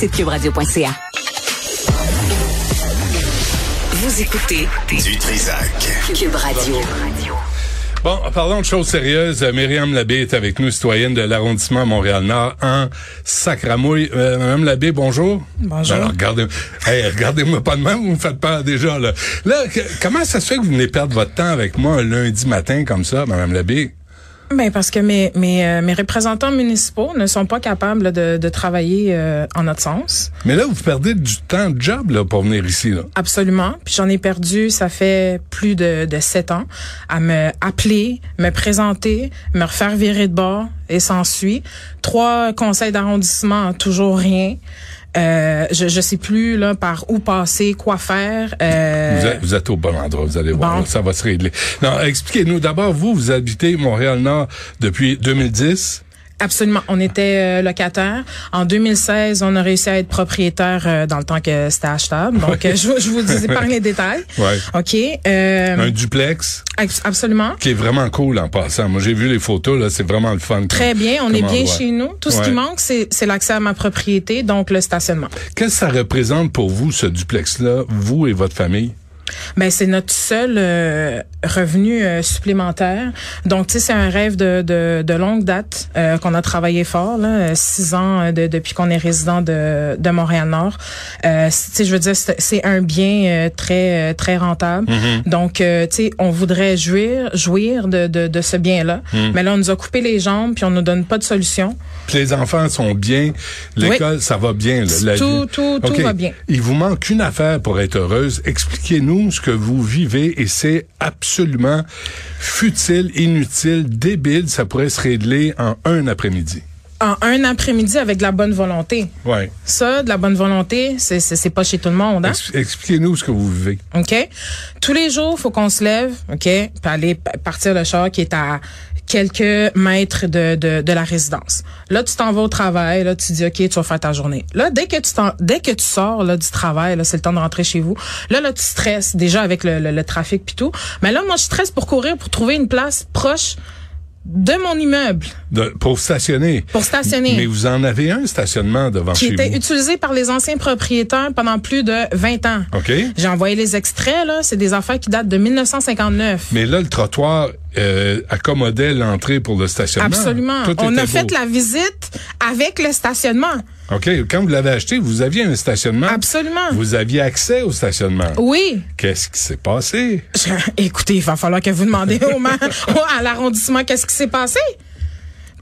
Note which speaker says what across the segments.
Speaker 1: site cubradio.ca. Vous écoutez
Speaker 2: Du Trisac.
Speaker 1: Cube Radio.
Speaker 3: Bon, parlons de choses sérieuses. Euh, Myriam Labbé est avec nous, citoyenne de l'arrondissement Montréal-Nord en Sacramouille. Euh, Madame Labbé, bonjour.
Speaker 4: Bonjour.
Speaker 3: Alors, regardez, hey, regardez-moi pas de même, vous me faites peur déjà, là. Là, que- comment ça se fait que vous venez perdre votre temps avec moi un lundi matin comme ça, Madame Labbé?
Speaker 4: Ben parce que mes mes, euh, mes représentants municipaux ne sont pas capables de, de travailler euh, en notre sens.
Speaker 3: Mais là, vous perdez du temps de job, là, pour venir ici, là.
Speaker 4: Absolument. Puis j'en ai perdu, ça fait plus de, de sept ans, à me appeler, me présenter, me refaire virer de bord et s'ensuit. Trois conseils d'arrondissement, toujours rien. Euh, je je sais plus là par où passer, quoi faire. Euh,
Speaker 3: Vous êtes, vous êtes au bon endroit, vous allez voir,
Speaker 4: bon.
Speaker 3: ça va se régler. Non, expliquez-nous d'abord, vous, vous habitez Montréal-Nord depuis 2010.
Speaker 4: Absolument. On était euh, locataire. En 2016, on a réussi à être propriétaire euh, dans le temps que c'était achetable. Donc, euh, je, vous- je vous dis épargne les détails.
Speaker 3: Ouais.
Speaker 4: OK. Euh,
Speaker 3: Un duplex
Speaker 4: abs- absolument.
Speaker 3: qui est vraiment cool en passant. Moi, j'ai vu les photos, là, c'est vraiment le fun.
Speaker 4: Très bien. On est bien chez nous. Tout ce qui manque, c'est c'est l'accès à ma propriété, donc le stationnement.
Speaker 3: Qu'est-ce que ça représente pour vous, ce duplex-là, vous et votre famille?
Speaker 4: Ben c'est notre seul euh, revenu euh, supplémentaire. Donc tu sais c'est un rêve de, de, de longue date euh, qu'on a travaillé fort là, euh, six ans euh, de- depuis qu'on est résident de, de Montréal Nord. Euh, tu sais je veux dire c'est un bien euh, très très rentable. Donc euh, tu sais on voudrait jouir jouir de, de, de ce bien là, mais là on nous a coupé les jambes puis on nous donne pas de solution.
Speaker 3: Puis les enfants sont bien, l'école, ça va bien. Là, la
Speaker 4: Tout-
Speaker 3: vie.
Speaker 4: tout- tout va bien.
Speaker 3: Il vous manque une affaire pour être heureuse. Expliquez-nous ce que vous vivez et c'est absolument futile, inutile, débile. Ça pourrait se régler en un après-midi.
Speaker 4: En un après-midi avec de la bonne volonté.
Speaker 3: Ouais.
Speaker 4: Ça, de la bonne volonté, c'est c'est pas chez tout le monde. Hein?
Speaker 3: Ex- Expliquez-nous ce que vous vivez.
Speaker 4: OK? Tous les jours, faut qu'on se lève, OK? Puis aller partir le char qui est à quelques mètres de, de, de la résidence. Là, tu t'en vas au travail, là, tu dis, OK, tu vas faire ta journée. Là, dès que tu dès que tu sors, là, du travail, là, c'est le temps de rentrer chez vous. Là, là, tu stresses déjà avec le, le, le trafic puis tout. Mais là, moi, je stresse pour courir, pour trouver une place proche de mon immeuble
Speaker 3: De- pour stationner.
Speaker 4: pour stationner.
Speaker 3: Mais vous en avez un stationnement devant
Speaker 4: qui
Speaker 3: chez
Speaker 4: était
Speaker 3: vous.
Speaker 4: utilisé par les anciens propriétaires pendant plus de 20 ans.
Speaker 3: OK?
Speaker 4: J'ai envoyé les extraits, là. C'est des affaires qui datent de 1959.
Speaker 3: Mais là, le trottoir euh, accommodait l'entrée pour le stationnement.
Speaker 4: Absolument.
Speaker 3: Tout
Speaker 4: On
Speaker 3: était
Speaker 4: a fait la visite avec le stationnement.
Speaker 3: OK. Quand vous l'avez acheté, vous aviez un stationnement.
Speaker 4: Absolument.
Speaker 3: Vous aviez accès au stationnement.
Speaker 4: Oui.
Speaker 3: Qu'est-ce qui s'est passé?
Speaker 4: Je- écoutez, il va falloir que vous demandez au au- à l'arrondissement, qu'est-ce qui s'est passé?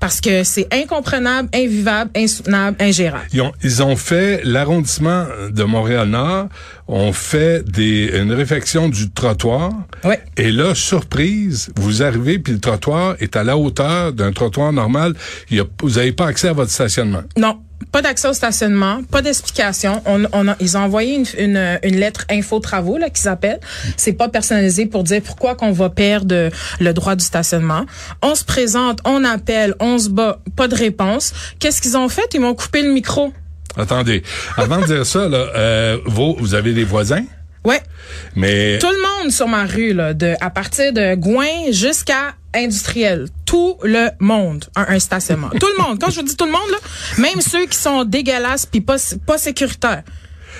Speaker 4: Parce que c'est incomprenable, invivable, insoutenable, ingérable.
Speaker 3: Ils ont, ils ont fait l'arrondissement de Montréal-Nord, ont fait des, une réfection du trottoir.
Speaker 4: Ouais.
Speaker 3: Et là, surprise, vous arrivez puis le trottoir est à la hauteur d'un trottoir normal. Il y a, vous n'avez pas accès à votre stationnement.
Speaker 4: Non, pas d'accès au stationnement, pas d'explication. On, on a, ils ont envoyé une, une, une lettre info travaux là qu'ils appellent. C'est pas personnalisé pour dire pourquoi qu'on va perdre le droit du stationnement. On se présente, on appelle, on se bat, pas de réponse. Qu'est-ce qu'ils ont fait? Ils m'ont coupé le micro.
Speaker 3: Attendez, avant de dire ça, là, euh, vous, vous avez des voisins,
Speaker 4: Ouais.
Speaker 3: mais
Speaker 4: Tout le monde sur ma rue, là, de, à partir de Gouin jusqu'à industriel. Tout le monde a un stationnement. tout le monde. Quand je vous dis tout le monde, là, même ceux qui sont dégueulasses puis pas, pas sécuritaires.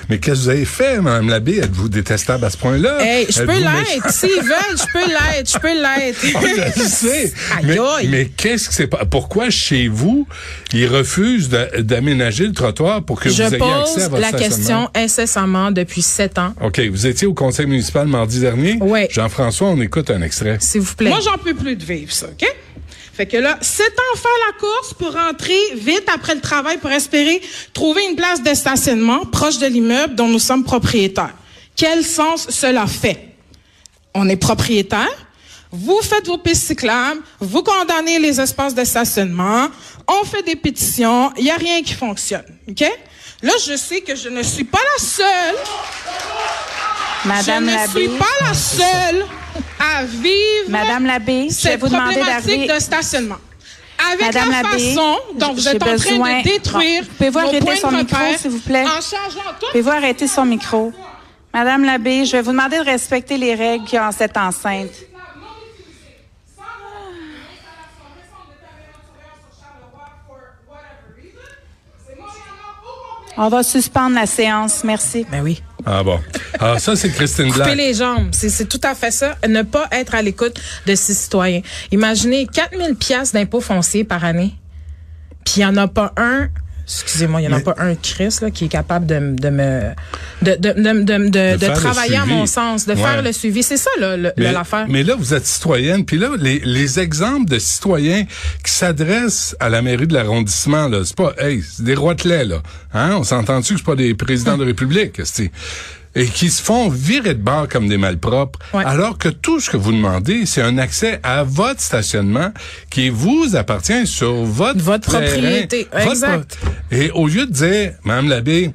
Speaker 3: Mais qu'est-ce que vous avez fait, Mme Labbé? Êtes-vous détestable à ce point-là?
Speaker 4: Hey, je peux l'être. S'ils veulent, je peux l'être. Je peux l'être.
Speaker 3: Ah, je sais.
Speaker 4: Aïe,
Speaker 3: Mais,
Speaker 4: aïe.
Speaker 3: mais qu'est-ce que c'est pas pourquoi chez vous ils refusent d'aménager le trottoir pour que
Speaker 4: Je
Speaker 3: vous ayez accès à
Speaker 4: pose
Speaker 3: votre
Speaker 4: la
Speaker 3: stationnement?
Speaker 4: question incessamment depuis sept ans.
Speaker 3: OK, vous étiez au conseil municipal mardi dernier.
Speaker 4: Ouais.
Speaker 3: Jean-François, on écoute un extrait.
Speaker 4: S'il vous plaît.
Speaker 5: Moi, j'en peux plus de vivre ça, OK? Fait que là, ans faire la course pour rentrer vite après le travail pour espérer trouver une place de stationnement proche de l'immeuble dont nous sommes propriétaires. Quel sens cela fait? On est propriétaire. Vous faites vos pistes cyclables, vous condamnez les espaces de stationnement, on fait des pétitions, il n'y a rien qui fonctionne, OK? Là, je sais que je ne suis pas la seule
Speaker 6: Madame
Speaker 5: je ne
Speaker 6: Labbé,
Speaker 5: suis pas la seule à vivre
Speaker 6: Madame Labbé, je vais vous demander
Speaker 5: problématique de stationnement. Avec
Speaker 6: Madame
Speaker 5: la
Speaker 6: Labbé,
Speaker 5: façon dont vous êtes en train de détruire
Speaker 6: pouvez-vous arrêter son micro, s'il vous plaît?
Speaker 5: En changeant tout.
Speaker 6: Pouvez-vous arrêter son micro? Madame Labbé, je vais vous demander de respecter les règles qu'il y a en cette enceinte. On va suspendre la séance. Merci.
Speaker 4: Ben oui.
Speaker 3: Ah bon. Alors ça, c'est Christine
Speaker 4: Couper
Speaker 3: Black.
Speaker 4: les jambes, c'est c'est tout à fait ça. Ne pas être à l'écoute de ses citoyens. Imaginez 4000 pièces d'impôts fonciers par année. Puis il y en a pas un Excusez-moi, il n'y en a pas un Chris là, qui est capable de, de me de, de, de, travailler à mon sens, de
Speaker 3: Ouais.
Speaker 4: faire le suivi. C'est ça
Speaker 3: Mais,
Speaker 4: l'affaire.
Speaker 3: mais là, vous êtes citoyenne, puis là, les, les exemples de citoyens qui s'adressent à la mairie de l'arrondissement, là, c'est pas, hey, c'est des roitelets, là. Hein? On s'entend-tu que c'est pas des présidents de République, c'est et qui se font virer de bord comme des malpropres,
Speaker 4: Ouais.
Speaker 3: alors que tout ce que vous demandez, c'est un accès à votre stationnement qui vous appartient sur votre
Speaker 4: Votre
Speaker 3: terrain,
Speaker 4: propriété,
Speaker 3: votre
Speaker 4: exact.
Speaker 3: pro- Et au lieu de dire, Madame Labbé,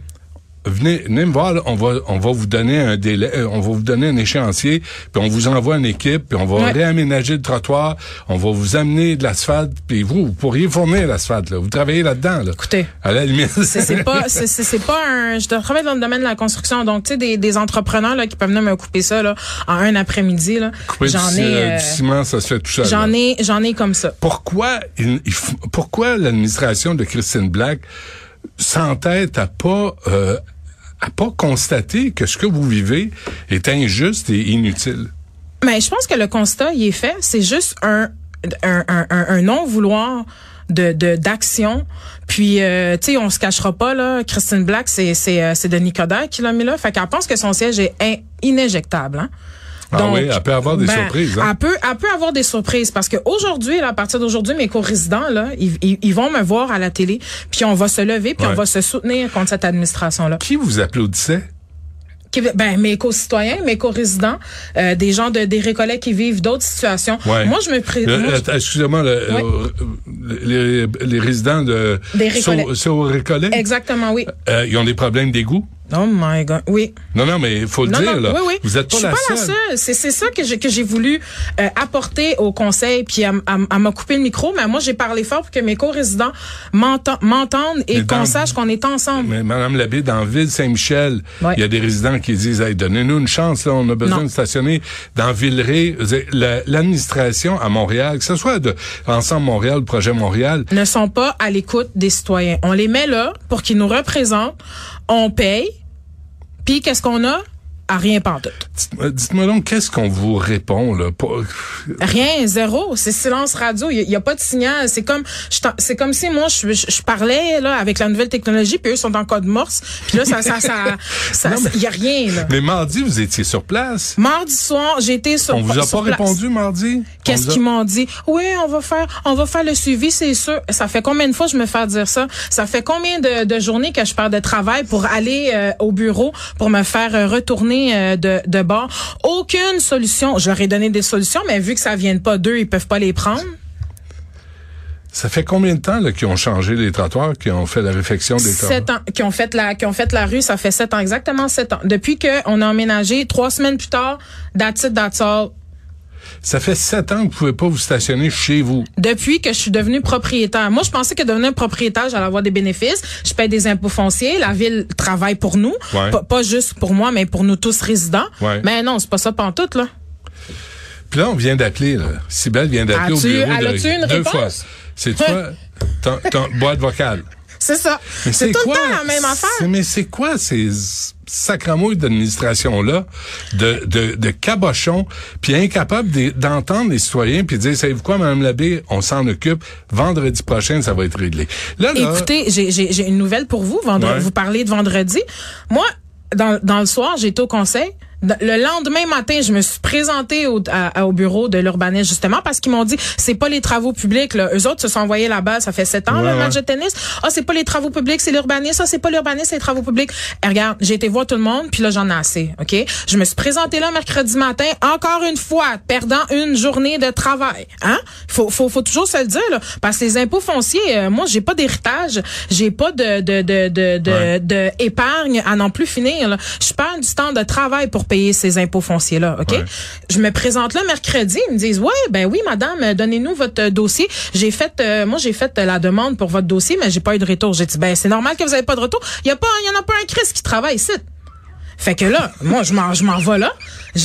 Speaker 3: venez, venez me voir, là, on va, on va vous donner un délai, euh, on va vous donner un échéancier, puis on vous envoie une équipe, puis on va
Speaker 4: Ouais.
Speaker 3: réaménager le trottoir, on va vous amener de l'asphalte, puis vous, vous pourriez fournir l'asphalte, là. Vous travaillez là-dedans, là.
Speaker 4: Écoutez.
Speaker 3: À la limite.
Speaker 4: c'est pas c'est pas un je travaille dans le domaine de la construction donc tu sais des, des entrepreneurs là qui peuvent venir me couper ça là en un après-midi là j'en ai
Speaker 3: euh,
Speaker 4: euh,
Speaker 3: du ciment, ça se fait tout seul.
Speaker 4: j'en ai j'en ai comme ça
Speaker 3: Pourquoi, il- il pourquoi l'administration de Christine Black s'entête à pas, euh, à pas constater que ce que vous vivez est injuste et inutile?
Speaker 4: mais je pense que le constat il est fait. C'est juste un un un, un, un non vouloir de de d'action. Puis euh, tu sais on se cachera pas là. Christine Black c'est c'est euh, c'est Denis Coderre qui l'a mis là. Fait qu'elle pense que son siège est in- inéjectable hein
Speaker 3: Ah oui, elle peut avoir des
Speaker 4: ben,
Speaker 3: surprises, hein?
Speaker 4: Elle peut, elle peut avoir des surprises parce que aujourd'hui, à partir d'aujourd'hui, mes co-résidents, là, ils, ils, ils vont me voir à la télé, puis on va se lever, puis
Speaker 3: Ouais.
Speaker 4: on va se soutenir contre cette administration-là.
Speaker 3: Qui vous applaudissait?
Speaker 4: Ben, mes co-citoyens, mes co-résidents, euh, des gens de des récollets qui vivent d'autres situations.
Speaker 3: Ouais.
Speaker 4: Moi, je me pré-
Speaker 3: Le-
Speaker 4: moi, je-
Speaker 3: attends, Excusez-moi, le- euh, les, les résidents de
Speaker 4: Des Récollets.
Speaker 3: Récollets,
Speaker 4: Exactement, oui.
Speaker 3: euh, ils ont des problèmes d'égout?
Speaker 4: Oh my God, oui.
Speaker 3: Non, non, mais il faut le
Speaker 4: Non,
Speaker 3: dire,
Speaker 4: non,
Speaker 3: là.
Speaker 4: oui, oui.
Speaker 3: Vous êtes pas,
Speaker 4: je suis
Speaker 3: la,
Speaker 4: pas
Speaker 3: seule.
Speaker 4: la seule. C'est, c'est ça que j'ai, que j'ai voulu euh, apporter au conseil, puis à, à, à m'a coupé le micro, mais moi, j'ai parlé fort pour que mes co-résidents m'enten- m'entendent et qu'on sache qu'on est ensemble.
Speaker 3: Mais Madame Labbé, dans Ville-Saint-Michel, il
Speaker 4: Ouais.
Speaker 3: y a des résidents qui disent hey, donnez-nous une chance, là, on a besoin
Speaker 4: Non.
Speaker 3: de stationner dans Villeray. L'administration à Montréal, que ce soit de Ensemble Montréal, le projet Montréal,
Speaker 4: ne sont pas à l'écoute des citoyens. On les met là pour qu'ils nous représentent. On paye. Puis qu'est-ce qu'on a? À rien pantoute.
Speaker 3: dites-moi dites-moi donc, qu'est-ce qu'on vous répond, là? Pas-
Speaker 4: Rien, zéro. C'est silence radio. Il y, a pas de signal. C'est comme, c'est comme si moi je, je, je parlais là avec la nouvelle technologie, puis eux sont en code morse. Puis là, ça, ça, ça, ça,
Speaker 3: Non, mais-
Speaker 4: il y a rien là.
Speaker 3: Mais mardi, vous étiez sur place.
Speaker 4: Mardi soir, j'ai été sur.
Speaker 3: On vous a pas
Speaker 4: place.
Speaker 3: répondu mardi?
Speaker 4: Qu'est-ce
Speaker 3: a-
Speaker 4: qu'ils m'ont dit? Oui, on va faire, on va faire le suivi, c'est sûr. Ça fait combien de fois je me fais dire ça? Ça fait combien de, de journées que je pars de travail pour aller euh, au bureau pour me faire euh, retourner euh, de, de bord? Aucune solution. Ai donné des solutions, mais vu que ça vient pas d'eux, ils peuvent pas les prendre.
Speaker 3: Ça fait combien de temps qu'ils ont changé les trottoirs, qu'ils ont fait la réfection des trottoirs?
Speaker 4: Sept ans, qui ont fait la, qui ont fait la rue, ça fait sept ans, exactement sept ans. Depuis que on a emménagé, trois semaines plus tard, that's it, that's all.
Speaker 3: Ça fait sept ans que vous pouvez pas vous stationner chez vous.
Speaker 4: depuis que je suis devenue propriétaire. Moi, je pensais que devenir propriétaire, j'allais avoir des bénéfices. Je paye des impôts fonciers. La ville travaille pour nous.
Speaker 3: Ouais.
Speaker 4: Pas, juste pour moi, mais pour nous tous résidents.
Speaker 3: Ouais.
Speaker 4: Mais non, c'est pas ça pantoute, là.
Speaker 3: Puis là, on vient d'appeler, là. Sybelle vient d'appeler au bureau.
Speaker 4: elle
Speaker 3: de-
Speaker 4: a-tu une
Speaker 3: deux
Speaker 4: réponse?
Speaker 3: fois. C'est? Ton, ton boîte vocale.
Speaker 4: C'est ça.
Speaker 3: Mais
Speaker 4: C'est tout
Speaker 3: quoi?
Speaker 4: le temps la même affaire.
Speaker 3: Mais c'est quoi ces sacramouilles d'administration-là, de, de, de cabochons, puis incapables de- d'entendre les citoyens, puis de dire, savez-vous quoi, Mme Labbé, on s'en occupe, vendredi prochain, ça va être réglé. Là, là,
Speaker 4: Écoutez, j'ai- une nouvelle pour vous. Vendredi,
Speaker 3: Ouais.
Speaker 4: Vous parlez de vendredi. Moi, dans, dans le soir, été au conseil. Le lendemain matin, je me suis présentée au, à- à- au bureau de l'urbanisme justement parce qu'ils m'ont dit c'est pas les travaux publics. Là. Eux autres se sont envoyés là-bas, ça fait sept ans
Speaker 3: Ouais,
Speaker 4: le match
Speaker 3: ouais.
Speaker 4: de tennis. Ah c'est pas les travaux publics, c'est l'urbanisme. Ah c'est pas l'urbanisme, c'est les travaux publics. Et regarde, j'ai été voir tout le monde, puis là j'en ai assez. Ok, je me suis présentée là mercredi matin, encore une fois, perdant une journée de travail. Hein? Faut faut faut toujours se le dire là, parce que les impôts fonciers, euh, moi j'ai pas d'héritage, j'ai pas de de de de de,
Speaker 3: Ouais.
Speaker 4: de épargne à non plus finir. là. Je perds du temps de travail pour payer ces impôts fonciers là, ok?
Speaker 3: Ouais.
Speaker 4: Je me présente là mercredi, ils me disent ouais ben oui madame, donnez-nous votre dossier. J'ai fait, euh, moi j'ai fait euh, la demande pour votre dossier, mais j'ai pas eu de retour. J'ai dit ben c'est normal que vous avez pas de retour. Il y a pas, il y en a pas un Chris qui travaille ici. Fait que là, moi, je m'en, je m'en vais là.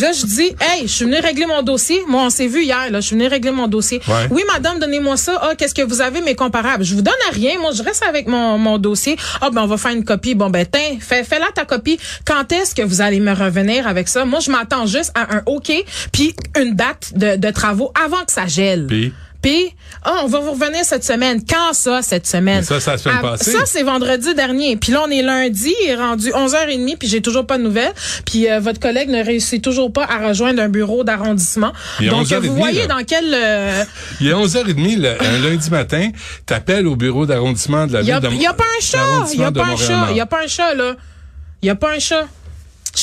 Speaker 4: Là, je dis, hey, je suis venu régler mon dossier. Moi, on s'est vu hier, là. Je suis venu régler mon dossier.
Speaker 3: Ouais.
Speaker 4: Oui, madame, donnez-moi ça. Ah, qu'est-ce que vous avez, mes comparables? Je vous donne à rien. Moi, je reste avec mon, mon dossier. Ah, ben, on va faire une copie. Bon, ben, tiens, fais, fais-la ta copie. Quand est-ce que vous allez me revenir avec ça? Moi, je m'attends juste à un OK puis une date de, de travaux avant que ça gèle.
Speaker 3: Puis?
Speaker 4: Puis, ah, on va vous revenir cette semaine. Quand ça, cette semaine?
Speaker 3: Mais ça, la semaine
Speaker 4: Ah,
Speaker 3: passée.
Speaker 4: Ça, c'est vendredi dernier. Puis là, on est lundi, il est rendu 11h30, puis j'ai toujours pas de nouvelles. Puis euh, votre collègue ne réussit toujours pas à rejoindre un bureau d'arrondissement. Donc,
Speaker 3: 11h30,
Speaker 4: vous voyez
Speaker 3: là.
Speaker 4: dans quel... euh,
Speaker 3: Il est 11h30 le- un lundi matin, t'appelles au bureau d'arrondissement de la
Speaker 4: Il
Speaker 3: ville de
Speaker 4: il y a pas un chat. Il y a pas un chat. Il y a pas un chat, là. Il y a pas un chat.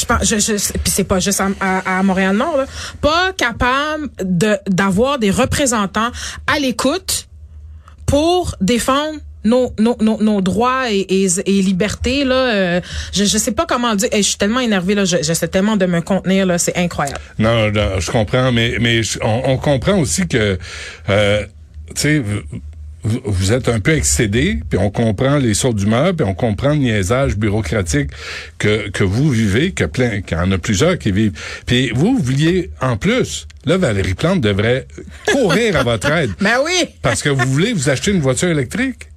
Speaker 4: Je pense, je, je, puis c'est pas juste à, à, à Montréal-Nord, là. Pas capable de, d'avoir des représentants à l'écoute pour défendre nos, nos, nos, droits et, et, et libertés, là. Euh, je, je sais pas comment dire. Je suis tellement énervée, là. Je- J'essaie tellement de me contenir, là. C'est incroyable.
Speaker 3: Non, non, je comprends, mais mais on, on comprend aussi que euh, tu sais vous, êtes un peu excédé, puis on comprend les sauts d'humeur, puis on comprend le niaisage bureaucratique que que vous vivez, que plein qu'il y en a plusieurs qui vivent. Puis vous, vous vouliez en plus, là Valérie Plante devrait courir à votre aide
Speaker 4: Ben oui!
Speaker 3: parce que vous voulez vous acheter une voiture électrique.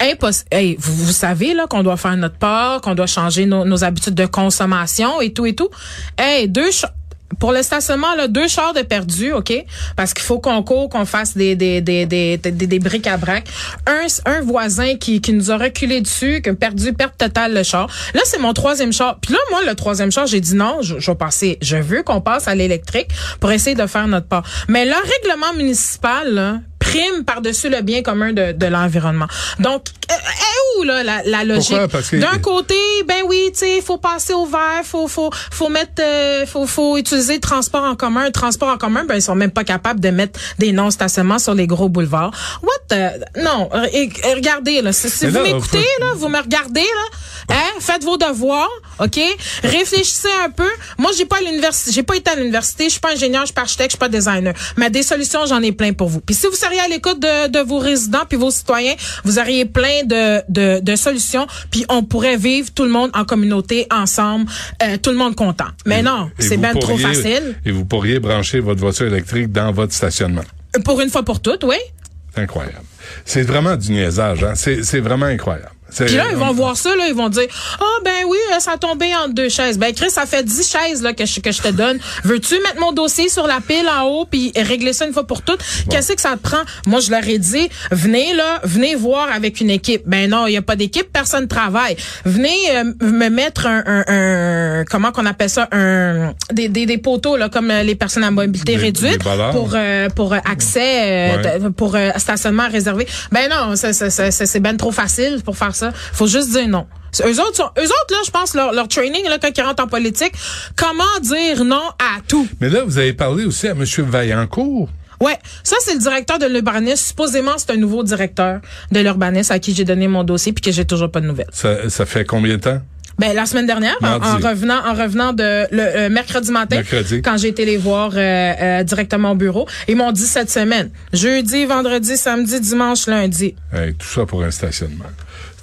Speaker 4: Impossible. Hey, vous, vous savez là qu'on doit faire notre part, qu'on doit changer nos, nos habitudes de consommation et tout et tout. Hey, deux pour le stationnement là, deux chars de perdu, ok, parce qu'il faut qu'on court, qu'on fasse des des des des des, briques à brac. Un un voisin qui qui nous a reculé dessus, qui a perdu perte totale le char. Là c'est mon troisième char. Puis là moi le troisième char, j'ai dit non, je, je vais passer, je veux qu'on passe à l'électrique pour essayer de faire notre part. Mais le règlement municipal là, prime par-dessus le bien commun de, de l'environnement. Donc, est où là la, la logique? D'un côté, ben oui, tu sais, faut passer au vert, faut faut faut mettre euh, faut faut utiliser le transport en commun, le transport en commun, ben ils sont même pas capables de mettre des non stationnements sur les gros boulevards. What the... non, euh, regardez là, si, vous m'écoutez là, vous me regardez là, hein, faites vos devoirs, OK? Réfléchissez un peu. Moi, j'ai pas à l'université, j'ai pas été à l'université, je suis pas ingénieur, je suis pas architecte, je suis pas designer, mais des solutions, j'en ai plein pour vous. Puis si vous seriez à l'écoute de, de vos résidents puis vos citoyens, vous auriez plein de, de, de solutions, puis on pourrait vivre tout le monde en communauté ensemble, euh, tout le monde content. Mais non, c'est bien trop facile.
Speaker 3: Et vous pourriez brancher votre voiture électrique dans votre stationnement.
Speaker 4: Pour une fois pour toutes, oui.
Speaker 3: C'est incroyable. C'est vraiment du niaisage, hein. C'est c'est vraiment incroyable.
Speaker 4: Puis là, ils vont
Speaker 3: on-
Speaker 4: voir ça, là, ils vont dire Ah ben oui, euh, ça a tombé entre deux chaises. Ben Chris, ça fait dix chaises là, que, je, que je te donne. Veux-tu mettre mon dossier sur la pile en haut puis régler ça une fois pour toutes? Qu'est-ce que ça te prend? Moi, je leur ai dit, venez là, venez voir avec une équipe. Ben non, il n'y a pas d'équipe, personne travaille. Venez euh, me mettre un, un, un- comment qu'on appelle ça? Un des, des, des poteaux là, comme euh, les personnes à mobilité
Speaker 3: Des-
Speaker 4: réduite
Speaker 3: des
Speaker 4: pour euh, pour euh, accès euh,
Speaker 3: Ouais.
Speaker 4: pour euh, stationnement réservé. Ben non, c'est ben trop facile pour faire ça. Faut juste dire non. Eux autres, sont, eux autres là, je pense leur, leur training là quand ils rentrent en politique, comment dire non à tout?
Speaker 3: Mais là, vous avez parlé aussi à M. Vaillancourt.
Speaker 4: Ouais, ça c'est le directeur de l'urbanisme. Supposément c'est un nouveau directeur de l'urbanisme à qui j'ai donné mon dossier puis que j'ai toujours pas de nouvelles.
Speaker 3: Ça, ça fait combien de temps?
Speaker 4: Ben la semaine dernière, en, revenant, en revenant de le euh, mercredi matin,
Speaker 3: Mercredi.
Speaker 4: quand j'ai été les voir euh, euh, directement au bureau, ils m'ont dit cette semaine, jeudi, vendredi, samedi, dimanche, lundi.
Speaker 3: Hey, tout ça pour un stationnement.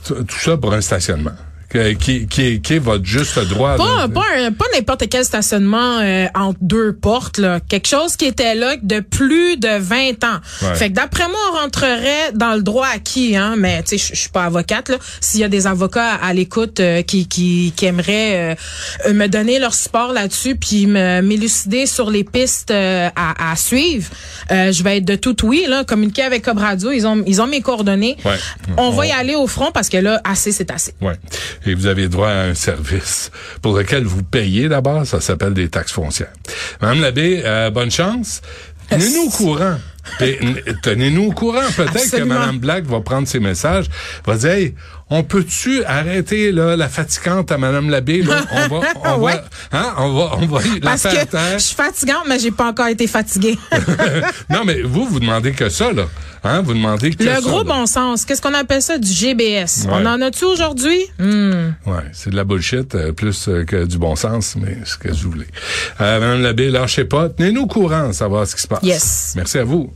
Speaker 3: Tout, ça pour un stationnement. Qui, qui, est, qui est votre juste droit.
Speaker 4: Pas, pas, un- pas n'importe quel stationnement euh, entre deux portes, là. Quelque chose qui était là de plus de 20 ans.
Speaker 3: Ouais.
Speaker 4: Fait que d'après moi, on rentrerait dans le droit acquis, hein. Mais tu sais, je suis pas avocate, là. S'il y a des avocats à l'écoute euh, qui, qui, qui aimeraient euh, me donner leur support là-dessus, puis me m'élucider sur les pistes euh, à, à suivre, euh, je vais être de tout oui, là. Communiquer avec Cop Radio, ils ont, ils ont mes coordonnées.
Speaker 3: Ouais.
Speaker 4: On,
Speaker 3: On-
Speaker 4: va y aller au front parce que là, assez, c'est assez.
Speaker 3: Ouais. Et vous avez droit à un service pour lequel vous payez d'abord. Ça s'appelle des taxes foncières. Madame Labbé, euh, bonne chance. Tenez-nous au courant. Tenez-nous au courant. Peut-être que. Mme Black va prendre ses messages, va dire, hey, on peut-tu arrêter là la fatigante à Mme Labbé là? On va, on
Speaker 4: Ouais.
Speaker 3: va, hein, on va, on va la
Speaker 4: Parce
Speaker 3: faire
Speaker 4: que je suis fatigante, mais j'ai pas encore été fatiguée.
Speaker 3: non, mais vous, vous demandez que ça là, hein Vous demandez que
Speaker 4: Le gros bon sens, qu'est-ce qu'on appelle ça du GBS?
Speaker 3: Ouais.
Speaker 4: On en a-tu aujourd'hui? Hmm.
Speaker 3: Ouais, c'est de la bullshit, euh, plus euh, que du bon sens, mais ce que vous voulez. Euh, Madame Labbé, lâchez pas. Tenez-nous au courant, savoir ce qui se passe.
Speaker 4: Yes.
Speaker 3: Merci à vous.